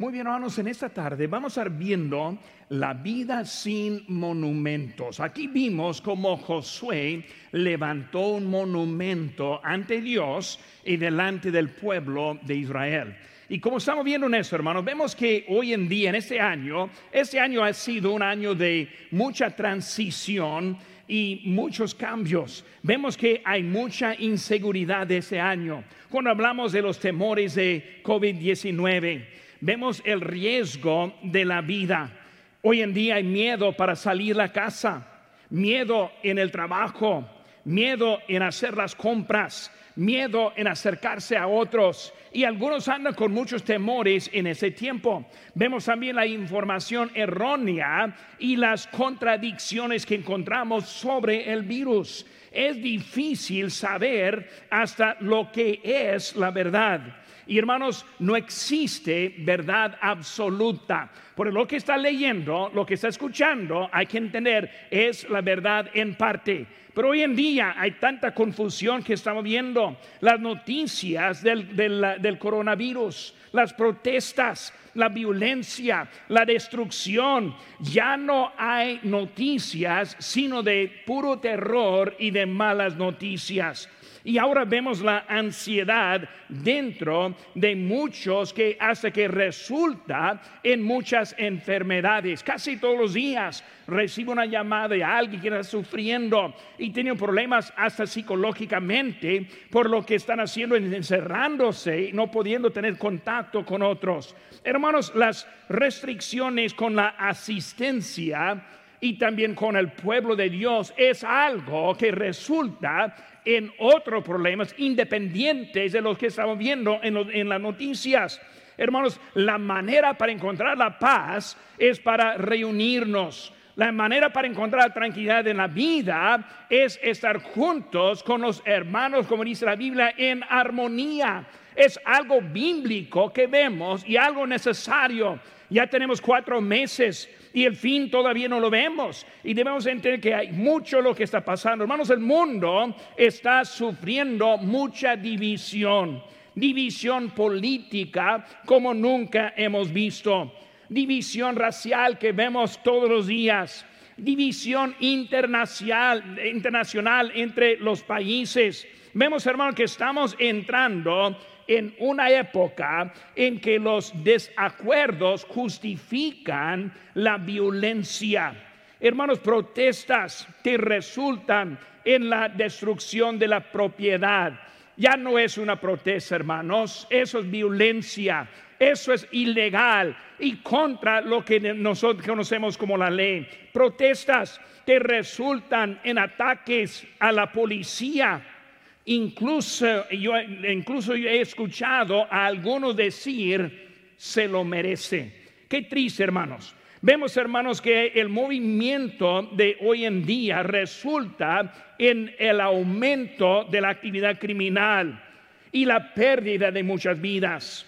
Muy bien, hermanos, en esta tarde vamos a estar viendo la vida sin monumentos. Aquí vimos cómo Josué levantó un monumento ante Dios y delante del pueblo de Israel. Y como estamos viendo en eso, hermanos, vemos que hoy en día, en este año, este año ha sido un año de mucha transición y muchos cambios. Vemos que hay mucha inseguridad este año. Cuando hablamos de los temores de COVID-19, vemos el riesgo de la vida. Hoy en día hay miedo para salir a casa, miedo en el trabajo, miedo en hacer las compras, miedo en acercarse a otros. Y algunos andan con muchos temores en ese tiempo. Vemos también la información errónea y las contradicciones que encontramos sobre el virus. Es difícil saber hasta lo que es la verdad. Y hermanos, no existe verdad absoluta. Por lo que está leyendo, lo que está escuchando, hay que entender, es la verdad en parte. Pero hoy en día hay tanta confusión que estamos viendo. Las noticias del, del coronavirus, las protestas, la violencia, la destrucción. Ya no hay noticias, sino de puro terror y de malas noticias. Y ahora vemos la ansiedad dentro de muchos que hace que resulta en muchas enfermedades. Casi todos los días recibo una llamada de alguien que está sufriendo y tiene problemas hasta psicológicamente por lo que están haciendo encerrándose y no pudiendo tener contacto con otros. Hermanos, las restricciones con la asistencia y también con el pueblo de Dios es algo que resulta en otros problemas independientes de los que estamos viendo en, las noticias. Hermanos, la manera para encontrar la paz es para reunirnos. La manera para encontrar tranquilidad en la vida es estar juntos con los hermanos, como dice la Biblia, en armonía. Es algo bíblico que vemos y algo necesario. Ya tenemos cuatro meses y el fin todavía no lo vemos. Y debemos entender que hay mucho lo que está pasando. Hermanos, el mundo está sufriendo mucha división, división política como nunca hemos visto, división racial que vemos todos los días división internacional, internacional entre los países. Vemos, hermanos, que estamos entrando en una época en que los desacuerdos justifican la violencia. Hermanos, protestas que resultan en la destrucción de la propiedad. Ya no es una protesta, hermanos, eso es violencia, eso es ilegal y contra lo que nosotros conocemos como la ley. Protestas que resultan en ataques a la policía, Incluso yo, incluso he escuchado a algunos decir, se lo merece. Qué triste, hermanos. Vemos, hermanos, que el movimiento de hoy en día resulta en el aumento de la actividad criminal y la pérdida de muchas vidas.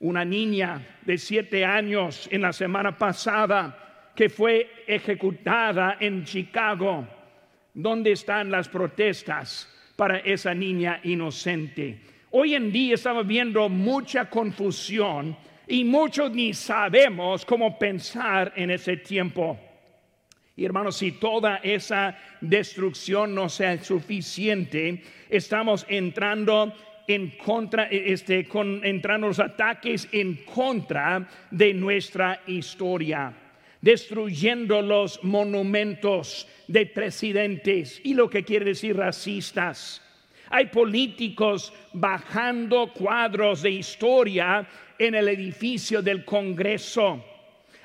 Una niña de siete años en la semana pasada que fue ejecutada en Chicago. ¿Dónde están las protestas? Para esa niña inocente. Hoy en día estamos viendo mucha confusión y muchos ni sabemos cómo pensar en ese tiempo. Y hermanos, si toda esa destrucción no sea suficiente, estamos entrando en contra, este, con, entrando los ataques en contra de nuestra historia destruyendo los monumentos de presidentes y lo que quiere decir racistas. Hay políticos bajando cuadros de historia en el edificio del Congreso.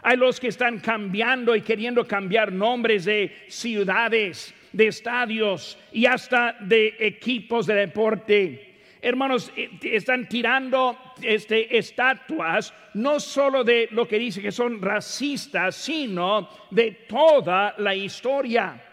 Hay los que están cambiando y queriendo cambiar nombres de ciudades, de estadios y hasta de equipos de deporte hermanos, eh, están tirando este, estatuas no solo de lo que dice que son racistas, sino de toda la historia.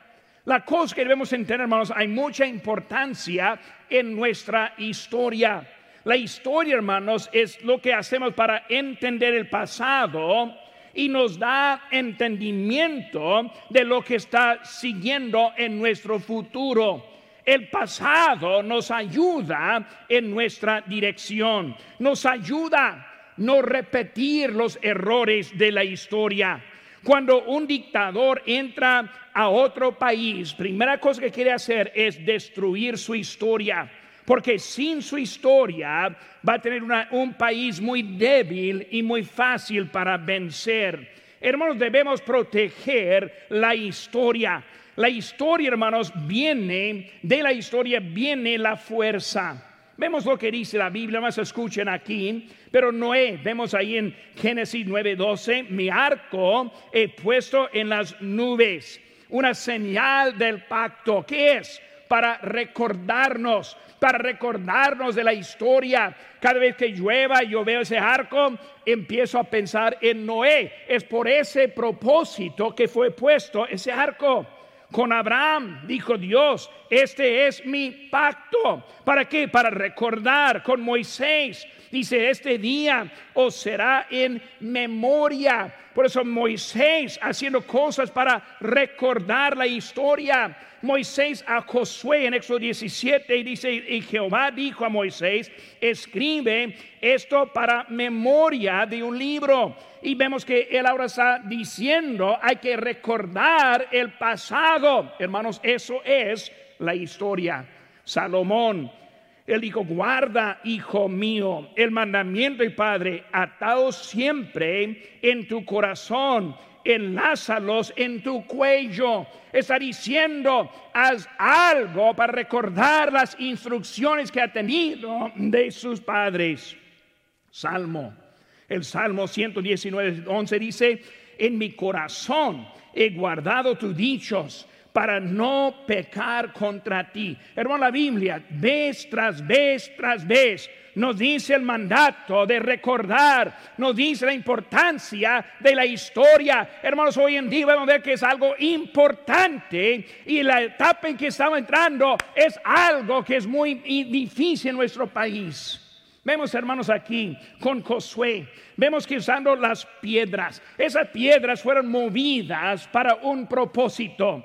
La cosa que debemos entender, hermanos, hay mucha importancia en nuestra historia. La historia, hermanos, es lo que hacemos para entender el pasado y nos da entendimiento de lo que está siguiendo en nuestro futuro. El pasado nos ayuda en nuestra dirección, nos ayuda no repetir los errores de la historia. Cuando un dictador entra a otro país, primera cosa que quiere hacer es destruir su historia, porque sin su historia va a tener un país muy débil y muy fácil para vencer. Hermanos, debemos proteger la historia. La historia, hermanos, viene, de la historia viene la fuerza. Vemos lo que dice la Biblia, más escuchen aquí. Pero Noé, vemos ahí en Génesis 9:12, mi arco he puesto en las nubes, una señal del pacto. ¿Qué es? Para recordarnos, para recordarnos de la historia. Cada vez que llueva y yo veo ese arco, empiezo a pensar en Noé. Es por ese propósito que fue puesto ese arco. Con Abraham dijo Dios, este es mi pacto. ¿Para qué? Para recordar con Moisés. Dice, este día os será en memoria. Por eso Moisés haciendo cosas para recordar la historia. Moisés a Josué en Éxodo 17 y dice, y Jehová dijo a Moisés, escribe esto para memoria de un libro. Y vemos que él ahora está diciendo, hay que recordar el pasado. Hermanos, eso es la historia. Salomón, él dijo, guarda, hijo mío, el mandamiento y Padre, atado siempre en tu corazón enlázalos en tu cuello. Está diciendo, haz algo para recordar las instrucciones que ha tenido de sus padres. Salmo, el Salmo 119, 11 dice, en mi corazón he guardado tus dichos para no pecar contra ti. Hermano, la Biblia, vez tras vez tras vez, nos dice el mandato de recordar, nos dice la importancia de la historia. Hermanos, hoy en día vamos a ver que es algo importante y la etapa en que estamos entrando es algo que es muy difícil en nuestro país. Vemos, hermanos, aquí con Josué, vemos que usando las piedras, esas piedras fueron movidas para un propósito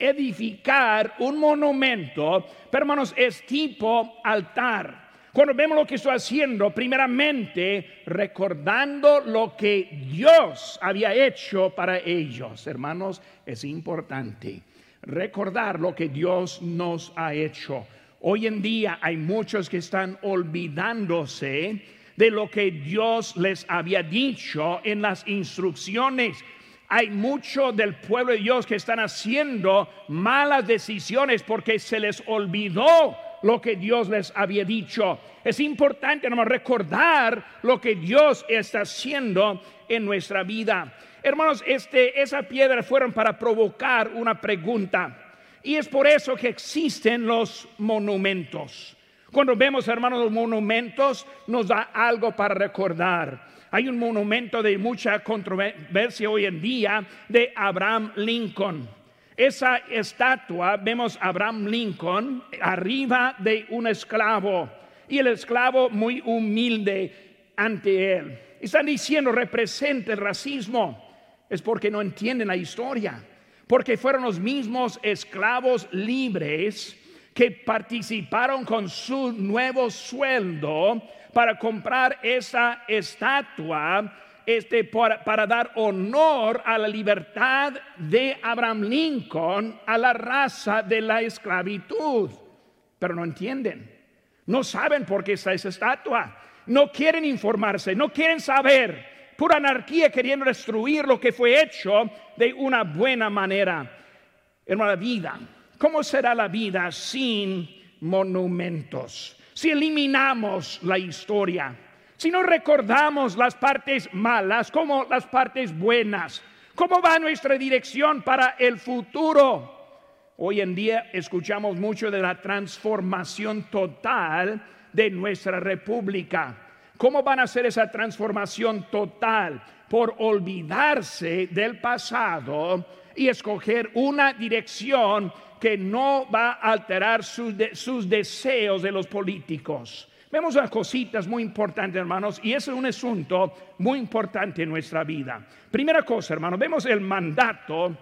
edificar un monumento, pero hermanos, es tipo altar. Cuando vemos lo que está haciendo, primeramente recordando lo que Dios había hecho para ellos, hermanos, es importante recordar lo que Dios nos ha hecho. Hoy en día hay muchos que están olvidándose de lo que Dios les había dicho en las instrucciones. Hay mucho del pueblo de Dios que están haciendo malas decisiones porque se les olvidó lo que Dios les había dicho. Es importante hermano, recordar lo que Dios está haciendo en nuestra vida. Hermanos, este, esa piedra fueron para provocar una pregunta. Y es por eso que existen los monumentos. Cuando vemos, hermanos, los monumentos, nos da algo para recordar. Hay un monumento de mucha controversia hoy en día de Abraham Lincoln. Esa estatua, vemos Abraham Lincoln arriba de un esclavo y el esclavo muy humilde ante él. Están diciendo representa el racismo. Es porque no entienden la historia. Porque fueron los mismos esclavos libres que participaron con su nuevo sueldo para comprar esa estatua este, para, para, dar honor a la libertad de Abraham Lincoln, a la raza de la esclavitud. Pero no entienden, no saben por qué está esa estatua, no quieren informarse, no quieren saber. Pura anarquía queriendo destruir lo que fue hecho de una buena manera. Hermana, vida, ¿cómo será la vida sin monumentos? Si eliminamos la historia, si no recordamos las partes malas como las partes buenas, ¿cómo va nuestra dirección para el futuro? Hoy en día escuchamos mucho de la transformación total de nuestra república. ¿Cómo van a hacer esa transformación total? Por olvidarse del pasado y escoger una dirección que no va a alterar sus, deseos de los políticos. Vemos las cositas muy importantes, hermanos, y ese es un asunto muy importante en nuestra vida. Primera cosa, hermanos, vemos el mandato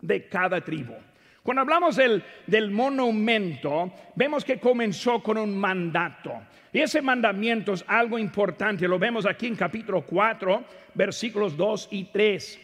de cada tribu. Cuando hablamos del, del, monumento, vemos que comenzó con un mandato. Y ese mandamiento es algo importante. Lo vemos aquí en capítulo 4, versículos 2 y 3.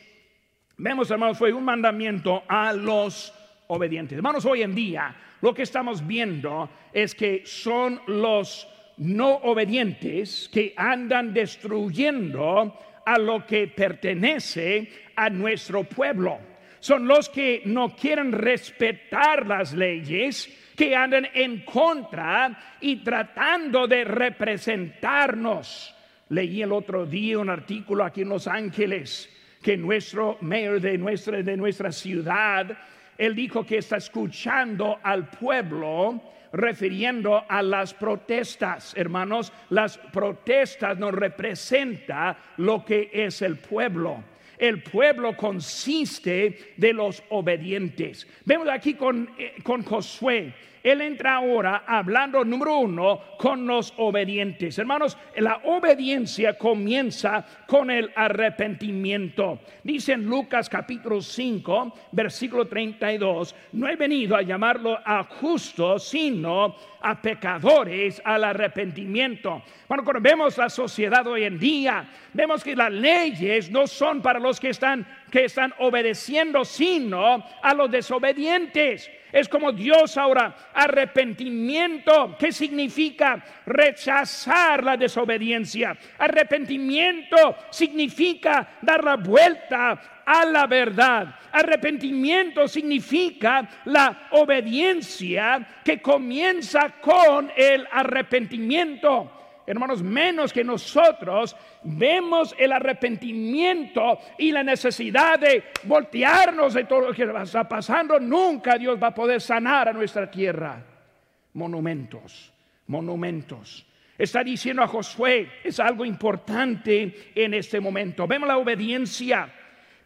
Vemos, hermanos, fue un mandamiento a los obedientes. Hermanos, hoy en día lo que estamos viendo es que son los no obedientes que andan destruyendo a lo que pertenece a nuestro pueblo. Son los que no quieren respetar las leyes, que andan en contra y tratando de representarnos. Leí el otro día un artículo aquí en Los Ángeles que nuestro mayor de nuestra, de nuestra ciudad, él dijo que está escuchando al pueblo refiriendo a las protestas. Hermanos, las protestas nos representa lo que es el pueblo. El pueblo consiste de los obedientes. Vemos aquí con, eh, con Josué él entra ahora hablando, número uno, con los obedientes. Hermanos, la obediencia comienza con el arrepentimiento. Dice en Lucas capítulo 5, versículo 32, no he venido a llamarlo a justos, sino a pecadores al arrepentimiento. Bueno, cuando vemos la sociedad hoy en día, vemos que las leyes no son para los que están, que están obedeciendo, sino a los desobedientes. Es como Dios ahora, arrepentimiento. ¿Qué significa rechazar la desobediencia? Arrepentimiento significa dar la vuelta a la verdad. Arrepentimiento significa la obediencia que comienza con el arrepentimiento hermanos, menos que nosotros vemos el arrepentimiento y la necesidad de voltearnos de todo lo que está pasando, nunca Dios va a poder sanar a nuestra tierra. Monumentos, monumentos. Está diciendo a Josué, es algo importante en este momento. Vemos la obediencia,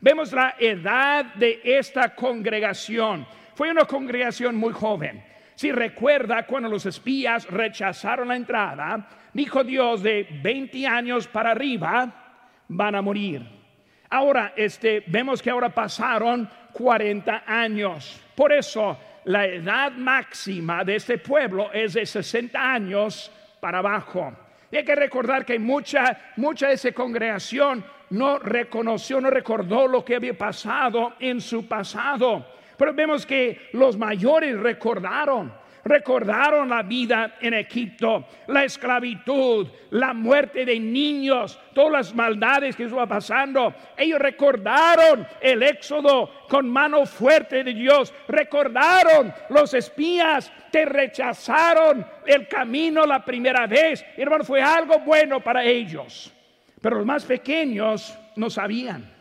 vemos la edad de esta congregación. Fue una congregación muy joven. Si recuerda cuando los espías rechazaron la entrada, dijo Dios de 20 años para arriba van a morir. Ahora, este, vemos que ahora pasaron 40 años. Por eso, la edad máxima de este pueblo es de 60 años para abajo. Hay que recordar que mucha, mucha de esa congregación no reconoció, no recordó lo que había pasado en su pasado. Pero vemos que los mayores recordaron recordaron la vida en Egipto, la esclavitud, la muerte de niños, todas las maldades que estuvo pasando. Ellos recordaron el éxodo con mano fuerte de Dios, recordaron los espías que rechazaron el camino la primera vez. Hermano, fue algo bueno para ellos. Pero los más pequeños no sabían.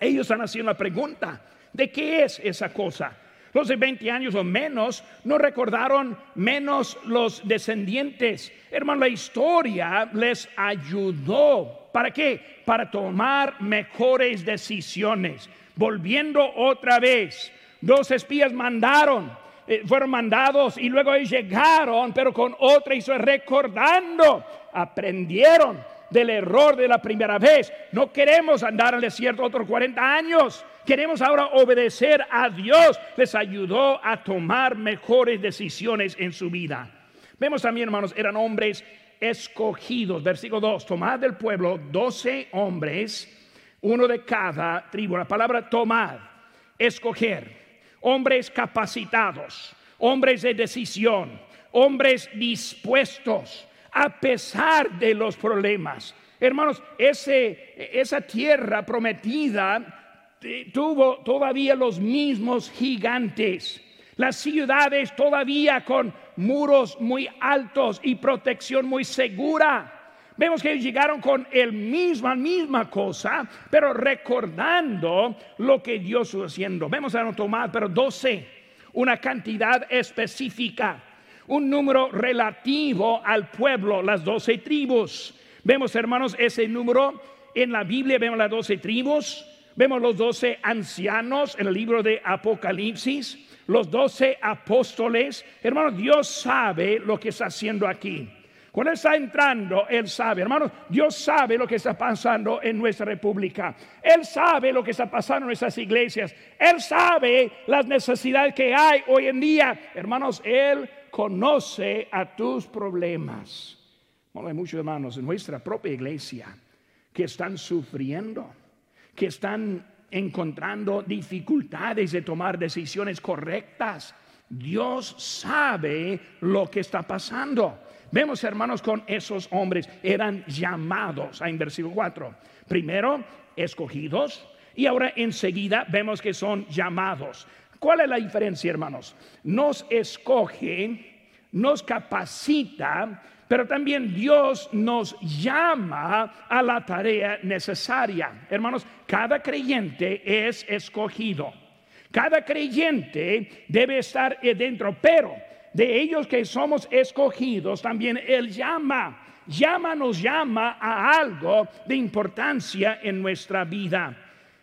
Ellos han haciendo la pregunta, ¿de qué es esa cosa? Los de 20 años o menos no recordaron menos los descendientes. Hermano, la historia les ayudó. ¿Para qué? Para tomar mejores decisiones. Volviendo otra vez, dos espías mandaron, eh, fueron mandados y luego ellos llegaron, pero con otra hizo recordando, aprendieron del error de la primera vez. No queremos andar al desierto otros 40 años. Queremos ahora obedecer a Dios. Les ayudó a tomar mejores decisiones en su vida. Vemos también, hermanos, eran hombres escogidos. Versículo 2, tomad del pueblo 12 hombres, uno de cada tribu. La palabra tomad, escoger, hombres capacitados, hombres de decisión, hombres dispuestos a pesar de los problemas. Hermanos, ese, esa tierra prometida tuvo todavía los mismos gigantes. Las ciudades todavía con muros muy altos y protección muy segura. Vemos que llegaron con el misma, misma cosa, pero recordando lo que Dios estuvo haciendo. Vemos a no tomar, pero 12, una cantidad específica, un número relativo al pueblo, las doce tribus. Vemos, hermanos, ese número en la Biblia, vemos las doce tribus Vemos los doce ancianos en el libro de Apocalipsis, los doce apóstoles. Hermano, Dios sabe lo que está haciendo aquí. Cuando está entrando, Él sabe, hermanos, Dios sabe lo que está pasando en nuestra república. Él sabe lo que está pasando en nuestras iglesias. Él sabe las necesidades que hay hoy en día. Hermanos, Él conoce a tus problemas. hay muchos hermanos en nuestra propia iglesia que están sufriendo, que están encontrando dificultades de tomar decisiones correctas. Dios sabe lo que está pasando. Vemos, hermanos, con esos hombres eran llamados, en versículo 4. Primero, escogidos, y ahora enseguida vemos que son llamados. ¿Cuál es la diferencia, hermanos? Nos escoge, nos capacita, pero también Dios nos llama a la tarea necesaria. Hermanos, cada creyente es escogido. Cada creyente debe estar dentro, pero de ellos que somos escogidos, también Él llama, llama, nos llama a algo de importancia en nuestra vida.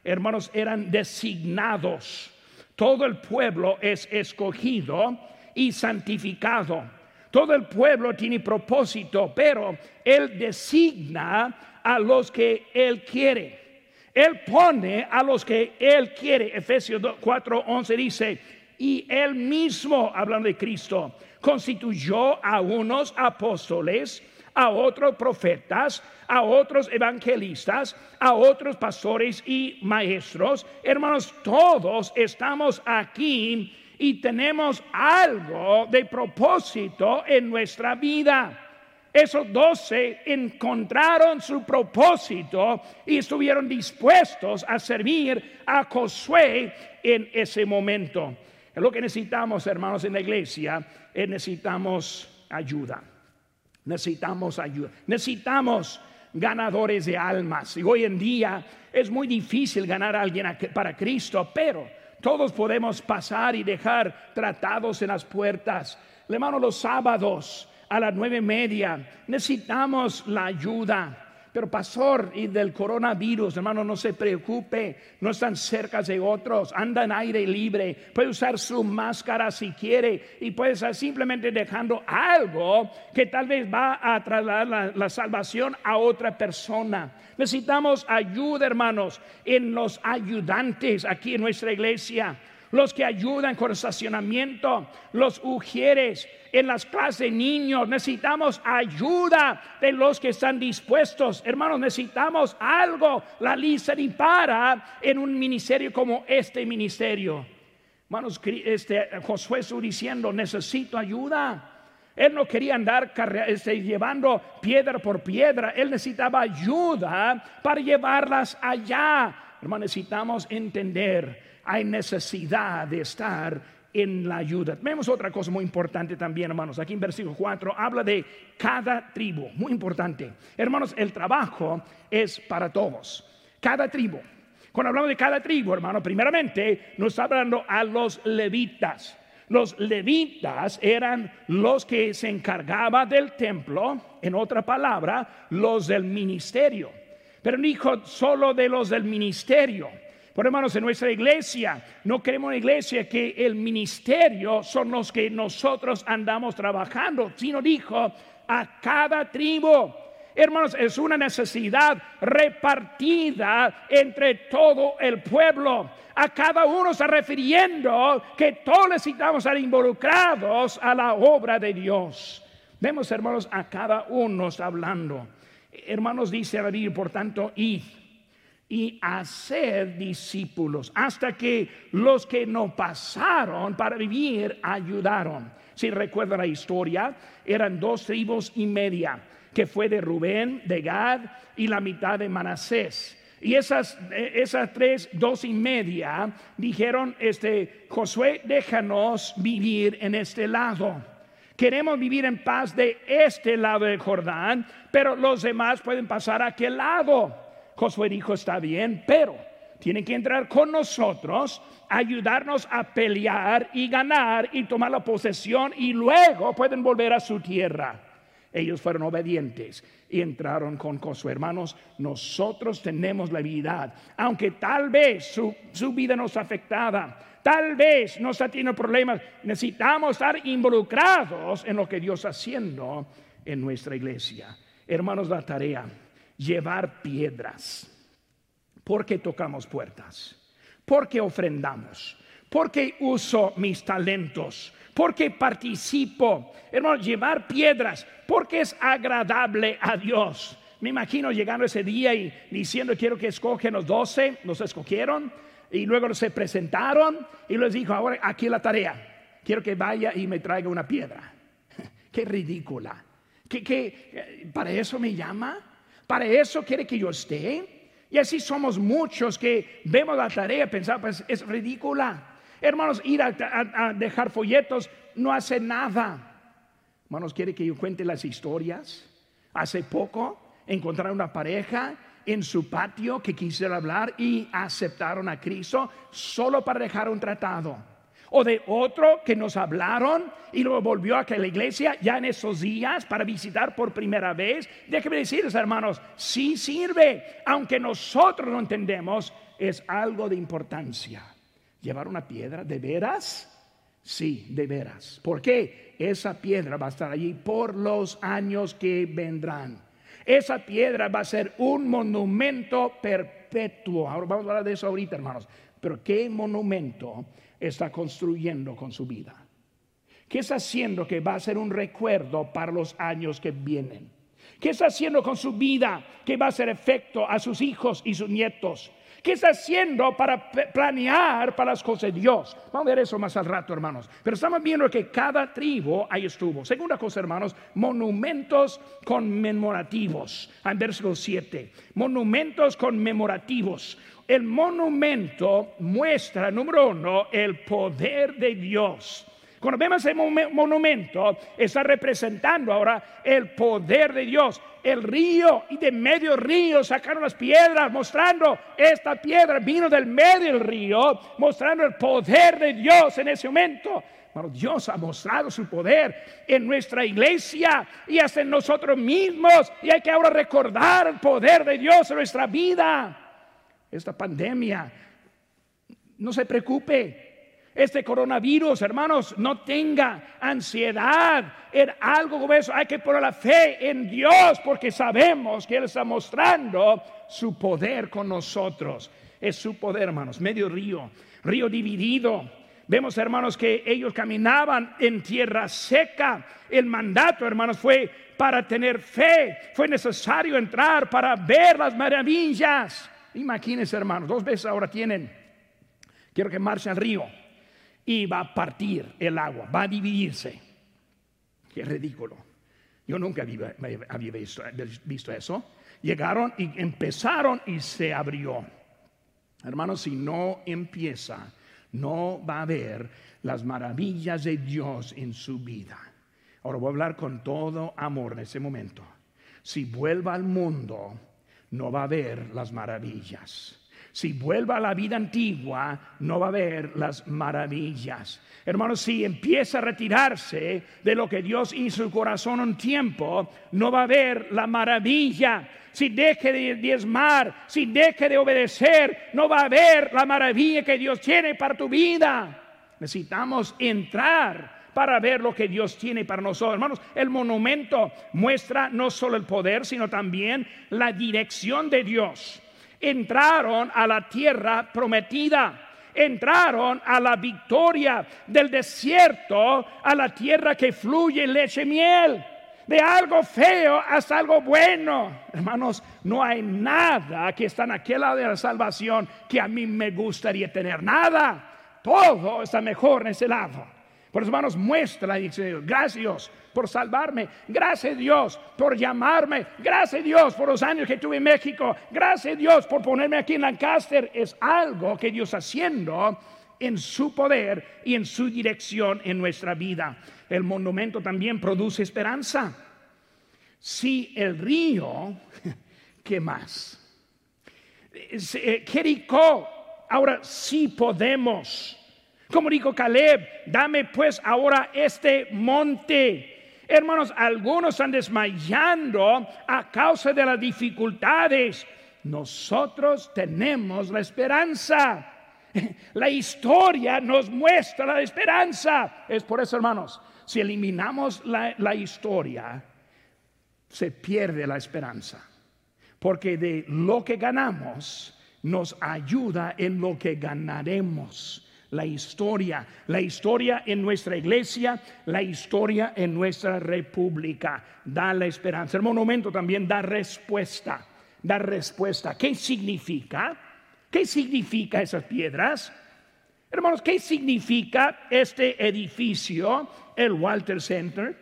Hermanos, eran designados. Todo el pueblo es escogido y santificado. Todo el pueblo tiene propósito, pero Él designa a los que Él quiere. Él pone a los que Él quiere. Efesios 4:11 dice, y él mismo, hablando de Cristo, constituyó a unos apóstoles, a otros profetas, a otros evangelistas, a otros pastores y maestros. Hermanos, todos estamos aquí y tenemos algo de propósito en nuestra vida. Esos doce encontraron su propósito y estuvieron dispuestos a servir a Josué en ese momento. Lo que necesitamos, hermanos, en la iglesia, es necesitamos ayuda. Necesitamos ayuda. Necesitamos ganadores de almas. Y hoy en día es muy difícil ganar a alguien para Cristo, pero todos podemos pasar y dejar tratados en las puertas. Hermano, los sábados a las nueve y media necesitamos la ayuda. Pero pastor, y del coronavirus, hermano, no se preocupe, no están cerca de otros, andan aire libre, puede usar su máscara si quiere y puede estar simplemente dejando algo que tal vez va a trasladar la, la salvación a otra persona. Necesitamos ayuda, hermanos, en los ayudantes aquí en nuestra iglesia los que ayudan con estacionamiento, los ujieres, en las clases de niños. Necesitamos ayuda de los que están dispuestos. Hermanos, necesitamos algo. La lista ni para en un ministerio como este ministerio. Hermanos, este, Josué estuvo diciendo, necesito ayuda. Él no quería andar este, llevando piedra por piedra. Él necesitaba ayuda para llevarlas allá. Hermanos, necesitamos entender hay necesidad de estar en la ayuda. Vemos otra cosa muy importante también, hermanos. Aquí en versículo 4 habla de cada tribu, muy importante. Hermanos, el trabajo es para todos. Cada tribu. Cuando hablamos de cada tribu, hermano, primeramente nos está hablando a los levitas. Los levitas eran los que se encargaban del templo, en otra palabra, los del ministerio. Pero dijo solo de los del ministerio por hermanos, en nuestra iglesia no queremos una iglesia que el ministerio son los que nosotros andamos trabajando, sino dijo a cada tribu. Hermanos, es una necesidad repartida entre todo el pueblo. A cada uno está refiriendo que todos necesitamos estar involucrados a la obra de Dios. Vemos, hermanos, a cada uno está hablando. Hermanos, dice la Biblia, por tanto, id y hacer discípulos, hasta que los que no pasaron para vivir ayudaron. Si recuerda la historia, eran dos tribus y media, que fue de Rubén, de Gad y la mitad de Manasés. Y esas, esas tres, dos y media, dijeron, este, Josué, déjanos vivir en este lado. Queremos vivir en paz de este lado del Jordán, pero los demás pueden pasar a aquel lado. Josué dijo, está bien, pero tienen que entrar con nosotros, ayudarnos a pelear y ganar y tomar la posesión y luego pueden volver a su tierra. Ellos fueron obedientes y entraron con Josué. Hermanos, nosotros tenemos la habilidad, aunque tal vez su, su vida nos afectada, tal vez nos está teniendo problemas, necesitamos estar involucrados en lo que Dios está haciendo en nuestra iglesia. Hermanos, la tarea, llevar piedras. porque tocamos puertas? porque ofrendamos? porque uso mis talentos? porque participo? Hermanos, llevar piedras, porque es agradable a Dios. Me imagino llegando ese día y diciendo, quiero que escogen los doce, los escogieron, y luego se presentaron y les dijo, ahora aquí la tarea, quiero que vaya y me traiga una piedra. Qué ridícula. ¿Qué, para eso me llama? ¿Para eso quiere que yo esté? Y así somos muchos que vemos la tarea pensamos, pues es ridícula. Hermanos, ir a, dejar folletos no hace nada. Hermanos, ¿quiere que yo cuente las historias? Hace poco encontraron una pareja en su patio que quisiera hablar y aceptaron a Cristo solo para dejar un tratado. O de otro que nos hablaron y luego volvió a que la iglesia ya en esos días para visitar por primera vez. Déjenme decirles, hermanos, sí sirve, aunque nosotros no entendemos, es algo de importancia. Llevar una piedra, ¿de veras? Sí, de veras. ¿Por qué? Esa piedra va a estar allí por los años que vendrán. Esa piedra va a ser un monumento perpetuo. Ahora vamos a hablar de eso ahorita, hermanos. Pero ¿qué monumento está construyendo con su vida? ¿Qué está haciendo que va a ser un recuerdo para los años que vienen? ¿Qué está haciendo con su vida que va a ser efecto a sus hijos y sus nietos? ¿Qué está haciendo para planear para las cosas de Dios? Vamos a ver eso más al rato, hermanos. Pero estamos viendo que cada tribu ahí estuvo. Segunda cosa, hermanos, monumentos conmemorativos. En versículo 7. Monumentos conmemorativos. El monumento muestra, número uno, el poder de Dios. Cuando vemos ese monumento, está representando ahora el poder de Dios. El río y de medio río sacaron las piedras, mostrando esta piedra vino del medio del río, mostrando el poder de Dios en ese momento. Bueno, Dios ha mostrado su poder en nuestra iglesia y hasta en nosotros mismos. Y hay que ahora recordar el poder de Dios en nuestra vida. Esta pandemia, no se preocupe, este coronavirus, hermanos, no tenga ansiedad en algo como eso. Hay que poner la fe en Dios porque sabemos que Él está mostrando su poder con nosotros. Es su poder, hermanos. Medio río, río dividido. Vemos, hermanos, que ellos caminaban en tierra seca. El mandato, hermanos, fue para tener fe. Fue necesario entrar para ver las maravillas. Imagínense, hermanos, dos veces ahora tienen. Quiero que marche al río y va a partir el agua, va a dividirse. Qué ridículo. Yo nunca había, visto, visto eso. Llegaron y empezaron y se abrió. Hermanos, si no empieza, no va a haber las maravillas de Dios en su vida. Ahora voy a hablar con todo amor en ese momento. Si vuelva al mundo, no va a haber las maravillas si vuelve a la vida antigua, no va a ver las maravillas. Hermanos, si empieza a retirarse de lo que Dios hizo en su corazón un tiempo, no va a ver la maravilla. Si deje de diezmar, si deje de obedecer, no va a ver la maravilla que Dios tiene para tu vida. Necesitamos entrar para ver lo que Dios tiene para nosotros. Hermanos, el monumento muestra no solo el poder, sino también la dirección de Dios entraron a la tierra prometida. Entraron a la victoria del desierto, a la tierra que fluye leche y miel. De algo feo hasta algo bueno. Hermanos, no hay nada que está en aquel lado de la salvación que a mí me gustaría tener. Nada. Todo está mejor en ese lado. Por eso, hermanos, muestra, dice gracias por salvarme, gracias Dios por llamarme, gracias Dios por los años que tuve en México, gracias Dios por ponerme aquí en Lancaster. Es algo que Dios haciendo en su poder y en su dirección en nuestra vida. El monumento también produce esperanza. Si el río, ¿qué más? Eh, Jericó, ahora sí podemos como dijo Caleb, dame pues ahora este monte. Hermanos, algunos están desmayando a causa de las dificultades. Nosotros tenemos la esperanza. La historia nos muestra la esperanza. Es por eso, hermanos, si eliminamos la, la historia, se pierde la esperanza, porque de lo que ganamos nos ayuda en lo que ganaremos. La historia, la historia en nuestra iglesia, la historia en nuestra república da la esperanza. El monumento también da respuesta, da respuesta. ¿Qué significa? ¿Qué significa esas piedras? Hermanos, ¿qué significa este edificio, el Walter Center?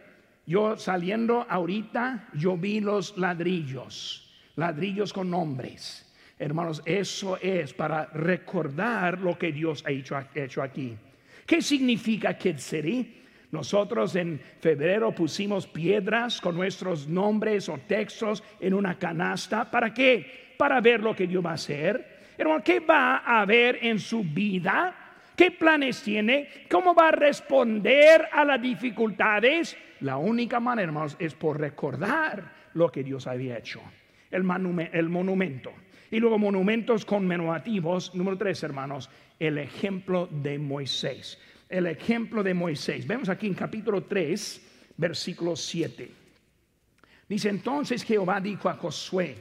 Yo saliendo ahorita, yo vi los ladrillos, ladrillos con nombres. Hermanos, eso es para recordar lo que Dios ha hecho, aquí. ¿Qué significa Kid City? Nosotros en febrero pusimos piedras con nuestros nombres o textos en una canasta. ¿Para qué? Para ver lo que Dios va a hacer. Hermano, ¿qué va a haber en su vida? ¿Qué planes tiene? ¿Cómo va a responder a las dificultades? La única manera, hermanos, es por recordar lo que Dios había hecho. El monumento. Y luego monumentos conmemorativos. Número tres, hermanos, el ejemplo de Moisés. El ejemplo de Moisés. Vemos aquí en capítulo 3, versículo 7. Dice entonces Jehová dijo a Josué,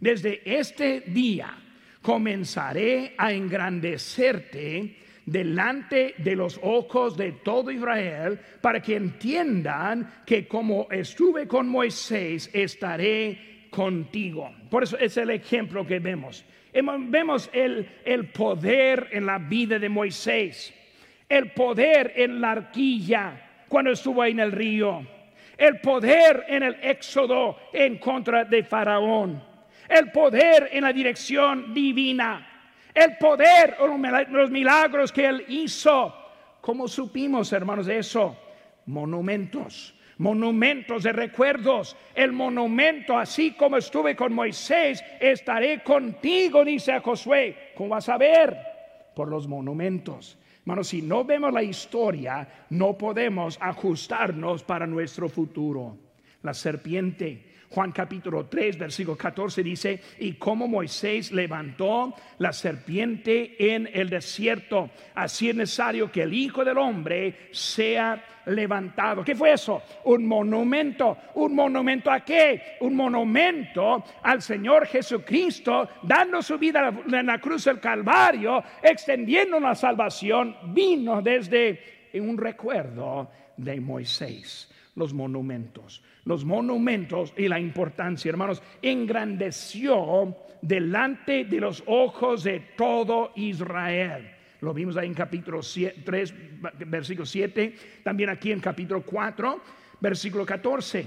desde este día comenzaré a engrandecerte delante de los ojos de todo Israel para que entiendan que como estuve con Moisés, estaré contigo. Por eso es el ejemplo que vemos. Vemos el, el poder en la vida de Moisés, el poder en la arquilla cuando estuvo ahí en el río, el poder en el éxodo en contra de Faraón, el poder en la dirección divina el poder, los milagros que Él hizo. ¿Cómo supimos, hermanos, de eso? Monumentos, monumentos de recuerdos. El monumento, así como estuve con Moisés, estaré contigo, dice a Josué. ¿Cómo vas a ver? Por los monumentos. Hermanos, si no vemos la historia, no podemos ajustarnos para nuestro futuro. La serpiente Juan capítulo 3, versículo 14 dice, y como Moisés levantó la serpiente en el desierto, así es necesario que el Hijo del Hombre sea levantado. ¿Qué fue eso? Un monumento. ¿Un monumento a qué? Un monumento al Señor Jesucristo, dando su vida en la cruz del Calvario, extendiendo la salvación, vino desde un recuerdo de Moisés, los monumentos los monumentos y la importancia, hermanos, engrandeció delante de los ojos de todo Israel. Lo vimos ahí en capítulo 3, versículo 7, también aquí en capítulo 4, versículo 14.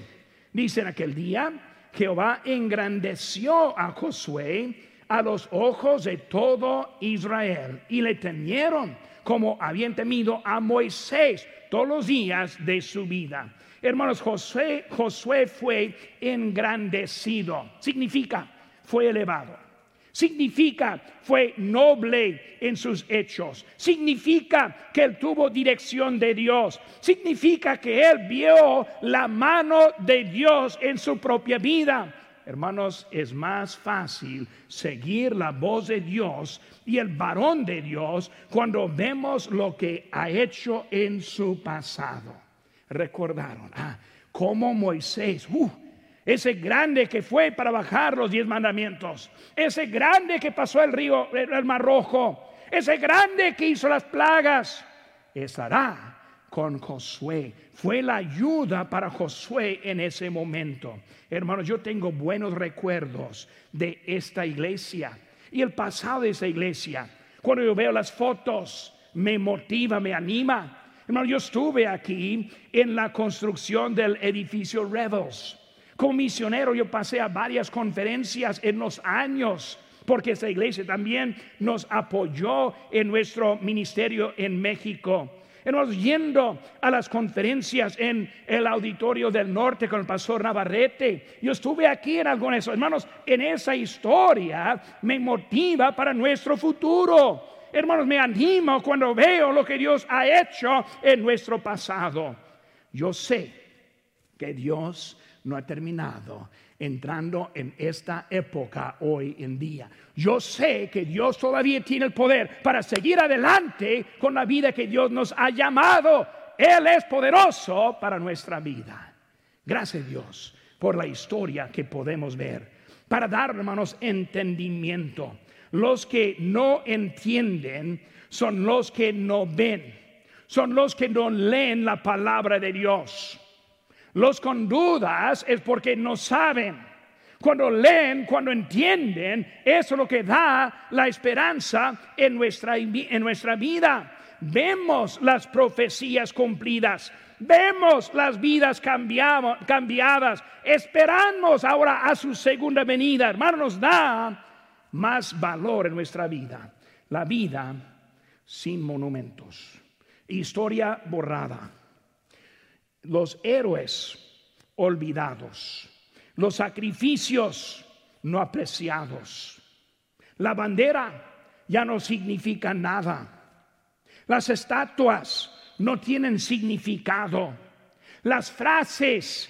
Dice en aquel día, Jehová engrandeció a Josué a los ojos de todo Israel y le temieron como habían temido a Moisés todos los días de su vida. Hermanos, Josué, Josué fue engrandecido. Significa, fue elevado. Significa, fue noble en sus hechos. Significa que él tuvo dirección de Dios. Significa que él vio la mano de Dios en su propia vida. Hermanos, es más fácil seguir la voz de Dios y el varón de Dios cuando vemos lo que ha hecho en su pasado recordaron, ah, como Moisés, uh, ese grande que fue para bajar los diez mandamientos, ese grande que pasó el río, el mar rojo, ese grande que hizo las plagas, estará con Josué. Fue la ayuda para Josué en ese momento. Hermanos, yo tengo buenos recuerdos de esta iglesia y el pasado de esa iglesia. Cuando yo veo las fotos, me motiva, me anima Hermano, yo estuve aquí en la construcción del edificio Rebels. Como misionero yo pasé a varias conferencias en los años porque esta iglesia también nos apoyó en nuestro ministerio en México. Hemos yendo a las conferencias en el auditorio del norte con el pastor Navarrete. Yo estuve aquí en algunas, hermanos, en esa historia me motiva para nuestro futuro hermanos, me animo cuando veo lo que Dios ha hecho en nuestro pasado. Yo sé que Dios no ha terminado entrando en esta época hoy en día. Yo sé que Dios todavía tiene el poder para seguir adelante con la vida que Dios nos ha llamado. Él es poderoso para nuestra vida. Gracias Dios por la historia que podemos ver, para dar, hermanos, entendimiento. Los que no entienden son los que no ven, son los que no leen la palabra de Dios. Los con dudas es porque no saben. Cuando leen, cuando entienden, eso es lo que da la esperanza en nuestra, en nuestra vida. Vemos las profecías cumplidas, vemos las vidas cambiadas, esperamos ahora a su segunda venida. Hermano, nos da más valor en nuestra vida. La vida sin monumentos. Historia borrada. Los héroes olvidados. Los sacrificios no apreciados. La bandera ya no significa nada. Las estatuas no tienen significado. Las frases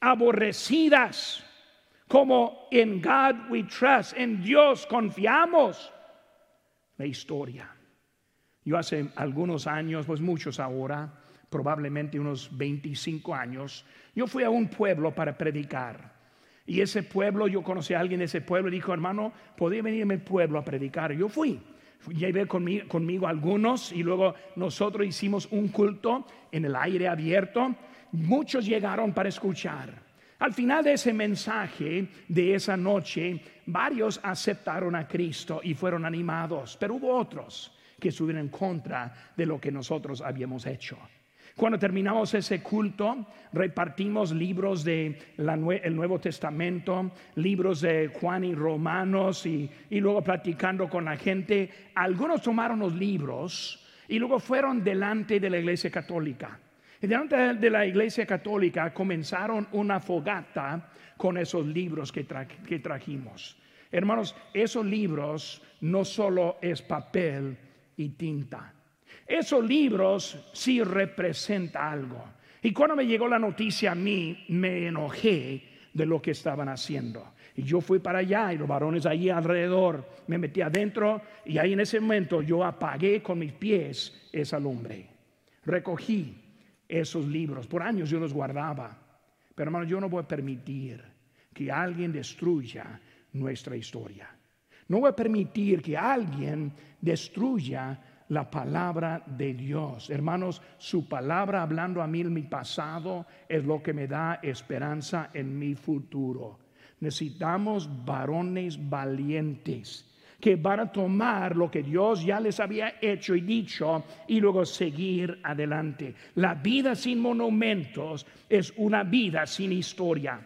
aborrecidas como en God we trust, en Dios confiamos. La historia. Yo hace algunos años, pues muchos ahora, probablemente unos 25 años, yo fui a un pueblo para predicar. Y ese pueblo, yo conocí a alguien de ese pueblo y dijo, hermano, podía venir a mi pueblo a predicar. Yo fui. Llevé conmigo, conmigo algunos y luego nosotros hicimos un culto en el aire abierto. Muchos llegaron para escuchar. Al final de ese mensaje de esa noche, varios aceptaron a Cristo y fueron animados, pero hubo otros que estuvieron en contra de lo que nosotros habíamos hecho. Cuando terminamos ese culto, repartimos libros del el Nuevo Testamento, libros de Juan y Romanos, y, y luego platicando con la gente. Algunos tomaron los libros y luego fueron delante de la Iglesia Católica. Delante de la Iglesia Católica comenzaron una fogata con esos libros que, que trajimos. Hermanos, esos libros no solo es papel y tinta esos libros sí representan algo. Y cuando me llegó la noticia a mí, me enojé de lo que estaban haciendo. Y yo fui para allá y los varones allí alrededor, me metí adentro y ahí en ese momento yo apagué con mis pies esa lumbre. Recogí esos libros, por años yo los guardaba. Pero hermano, yo no voy a permitir que alguien destruya nuestra historia. No voy a permitir que alguien destruya la palabra de Dios. Hermanos, su palabra hablando a mí en mi pasado es lo que me da esperanza en mi futuro. Necesitamos varones valientes que van a tomar lo que Dios ya les había hecho y dicho y luego seguir adelante. La vida sin monumentos es una vida sin historia.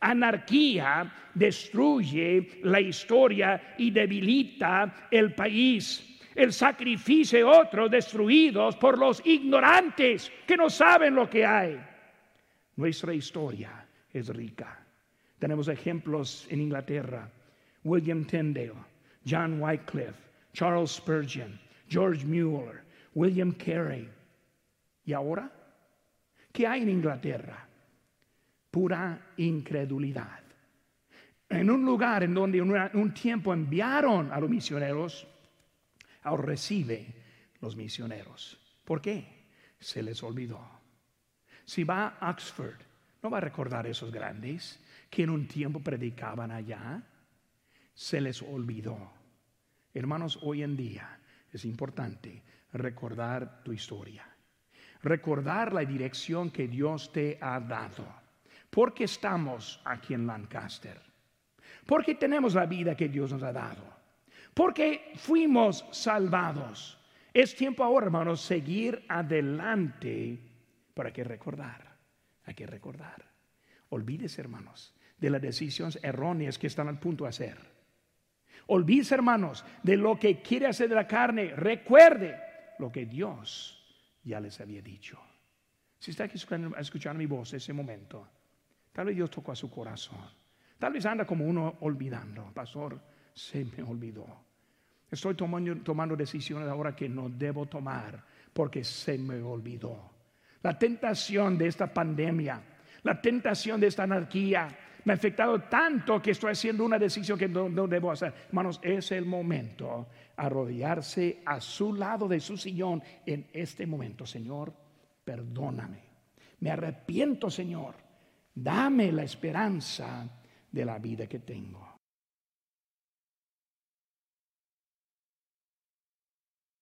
Anarquía destruye la historia y debilita el país el sacrificio de otros destruidos por los ignorantes que no saben lo que hay. Nuestra historia es rica. Tenemos ejemplos en Inglaterra. William Tyndale, John Wycliffe, Charles Spurgeon, George Mueller, William Carey. ¿Y ahora? ¿Qué hay en Inglaterra? Pura incredulidad. En un lugar en donde un tiempo enviaron a los misioneros, ahora recibe los misioneros. ¿Por qué? Se les olvidó. Si va a Oxford, no va a recordar esos grandes que en un tiempo predicaban allá. Se les olvidó. Hermanos, hoy en día es importante recordar tu historia. Recordar la dirección que Dios te ha dado. Porque estamos aquí en Lancaster. Porque tenemos la vida que Dios nos ha dado porque fuimos salvados. Es tiempo ahora, hermanos, seguir adelante para que recordar. Hay que recordar. Olvídese, hermanos, de las decisiones erróneas que están al punto de hacer. Olvídese, hermanos, de lo que quiere hacer de la carne. Recuerde lo que Dios ya les había dicho. Si está aquí escuchando, mi voz en ese momento, tal vez Dios tocó a su corazón. Tal vez anda como uno olvidando, pastor se me olvidó. Estoy tomando, tomando decisiones ahora que no debo tomar porque se me olvidó. La tentación de esta pandemia, la tentación de esta anarquía, me ha afectado tanto que estoy haciendo una decisión que no, debo hacer. Hermanos, es el momento arrodillarse a su lado de su sillón en este momento. Señor, perdóname. Me arrepiento, Señor. Dame la esperanza de la vida que tengo.